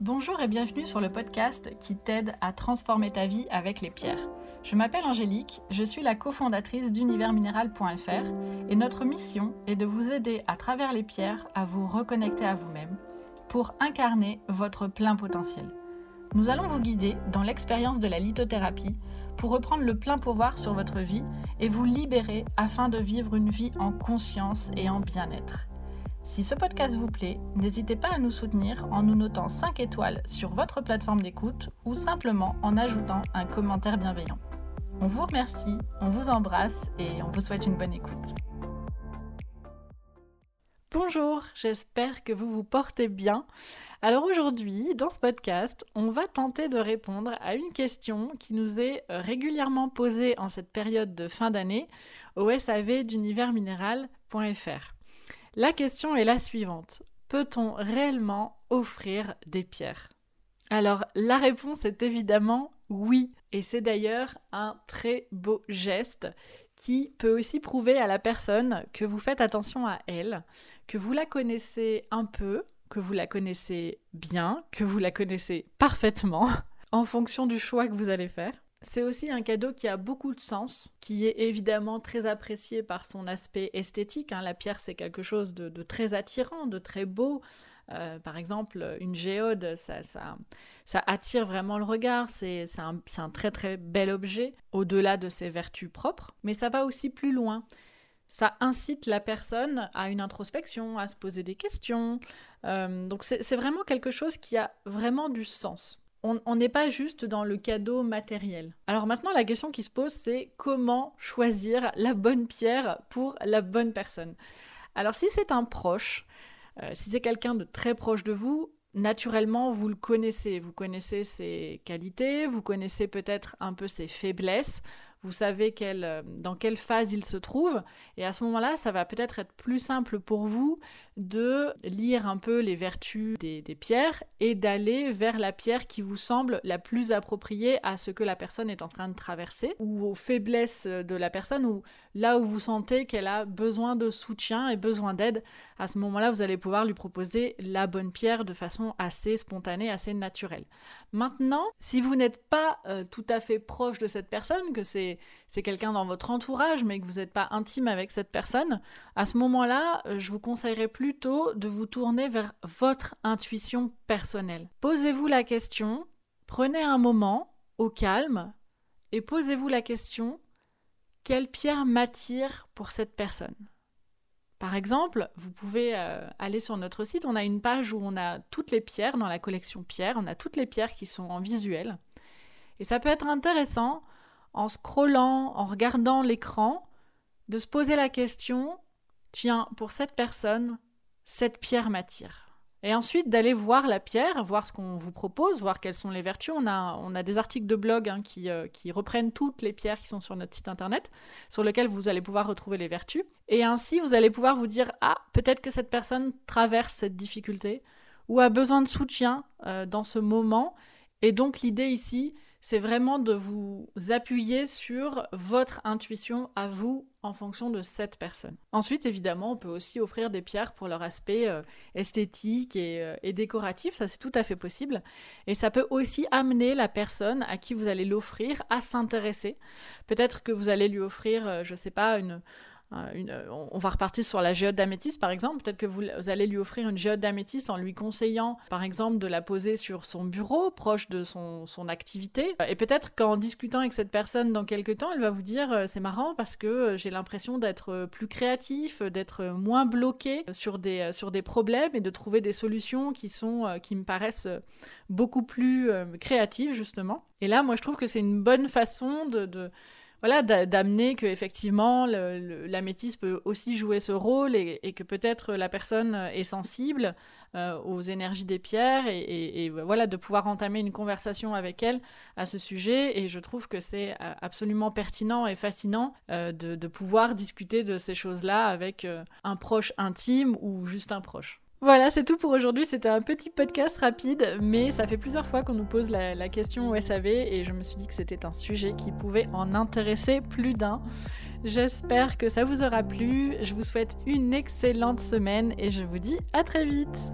Bonjour et bienvenue sur le podcast qui t'aide à transformer ta vie avec les pierres. Je m'appelle Angélique, je suis la cofondatrice d'universminéral.fr et notre mission est de vous aider à travers les pierres à vous reconnecter à vous-même pour incarner votre plein potentiel. Nous allons vous guider dans l'expérience de la lithothérapie pour reprendre le plein pouvoir sur votre vie et vous libérer afin de vivre une vie en conscience et en bien-être. Si ce podcast vous plaît, n'hésitez pas à nous soutenir en nous notant 5 étoiles sur votre plateforme d'écoute ou simplement en ajoutant un commentaire bienveillant. On vous remercie, on vous embrasse et on vous souhaite une bonne écoute. Bonjour, j'espère que vous vous portez bien. Alors aujourd'hui, dans ce podcast, on va tenter de répondre à une question qui nous est régulièrement posée en cette période de fin d'année au SAV d'universminéral.fr. La question est la suivante. Peut-on réellement offrir des pierres? Alors la réponse est évidemment oui. Et c'est d'ailleurs un très beau geste qui peut aussi prouver à la personne que vous faites attention à elle, que vous la connaissez un peu, que vous la connaissez bien, que vous la connaissez parfaitement, en fonction du choix que vous allez faire. C'est aussi un cadeau qui a beaucoup de sens, qui est évidemment très apprécié par son aspect esthétique. Hein. La pierre, c'est quelque chose de, très attirant, de très beau. Euh, par exemple, une géode, ça, attire vraiment le regard, c'est un, un, très très bel objet, au-delà de ses vertus propres, mais ça va aussi plus loin. Ça incite la personne à une introspection, à se poser des questions. Euh, donc c'est vraiment quelque chose qui a vraiment du sens on n'est pas juste dans le cadeau matériel. Alors maintenant, la question qui se pose, c'est comment choisir la bonne pierre pour la bonne personne. Alors si c'est un proche, euh, si c'est quelqu'un de très proche de vous, naturellement, vous le connaissez. Vous connaissez ses qualités, vous connaissez peut-être un peu ses faiblesses, vous savez euh, dans quelle phase il se trouve, et à ce moment-là, ça va peut-être être plus simple pour vous de lire un peu les vertus des, pierres et d'aller vers la pierre qui vous semble la plus appropriée à ce que la personne est en train de traverser, ou aux faiblesses de la personne, ou là où vous sentez qu'elle a besoin de soutien et besoin d'aide. À ce moment-là, vous allez pouvoir lui proposer la bonne pierre de façon assez spontanée, assez naturelle. Maintenant, si vous n'êtes pas euh, tout à fait proche de cette personne, que c'est c'est quelqu'un dans votre entourage, mais que vous n'êtes pas intime avec cette personne, à ce moment-là, euh, je vous conseillerais plutôt de vous tourner vers votre intuition personnelle. Posez-vous la question, prenez un moment au calme et posez-vous la question quelle pierre m'attire pour cette personne? Par exemple, vous pouvez euh, aller sur notre site, on a une page où on a toutes les pierres dans la collection pierres, on a toutes les pierres qui sont en visuel. Et ça peut être intéressant en scrollant, en regardant l'écran, de se poser la question, tiens, pour cette personne, cette pierre m'attire. Et ensuite d'aller voir la pierre, voir ce qu'on vous propose, voir quelles sont les vertus. On a, on a des articles de blog hein, qui, euh, qui, reprennent toutes les pierres qui sont sur notre site internet, sur lesquelles vous allez pouvoir retrouver les vertus. Et ainsi, vous allez pouvoir vous dire, ah, peut-être que cette personne traverse cette difficulté ou a besoin de soutien euh, dans ce moment. Et donc l'idée ici, c'est vraiment de vous appuyer sur votre intuition à vous en fonction de cette personne. Ensuite, évidemment, on peut aussi offrir des pierres pour leur aspect euh, esthétique euh, et, décoratif, ça c'est tout à fait possible. Et ça peut aussi amener la personne à qui vous allez l'offrir à s'intéresser. Peut-être que vous allez lui offrir, euh, je ne sais pas, une, euh, on va repartir sur la géode d'améthyste par exemple. Peut-être que vous, allez lui offrir une géode d'améthyste en lui conseillant par exemple de la poser sur son bureau, proche de son, activité. Et peut-être qu'en discutant avec cette personne dans quelques temps, elle va vous dire euh, c'est marrant parce que euh, j'ai l'impression d'être plus créatif, d'être moins bloqué sur des, sur des problèmes et de trouver des solutions qui, sont, qui me paraissent beaucoup plus créatives justement. Et là, moi je trouve que c'est une bonne façon de voilà, d'amener que effectivement l'améthyste peut aussi jouer ce rôle et, que peut-être la personne est sensible euh, aux énergies des pierres et, voilà de pouvoir entamer une conversation avec elle à ce sujet et je trouve que c'est euh, absolument pertinent et fascinant euh, de, pouvoir discuter de ces choses-là avec un proche intime ou juste un proche. Voilà, c'est tout pour aujourd'hui. C'était un petit podcast rapide, mais ça fait plusieurs fois qu'on nous pose la, question au SAV et je me suis dit que c'était un sujet qui pouvait en intéresser plus d'un. J'espère que ça vous aura plu. Je vous souhaite une excellente semaine et je vous dis à très vite.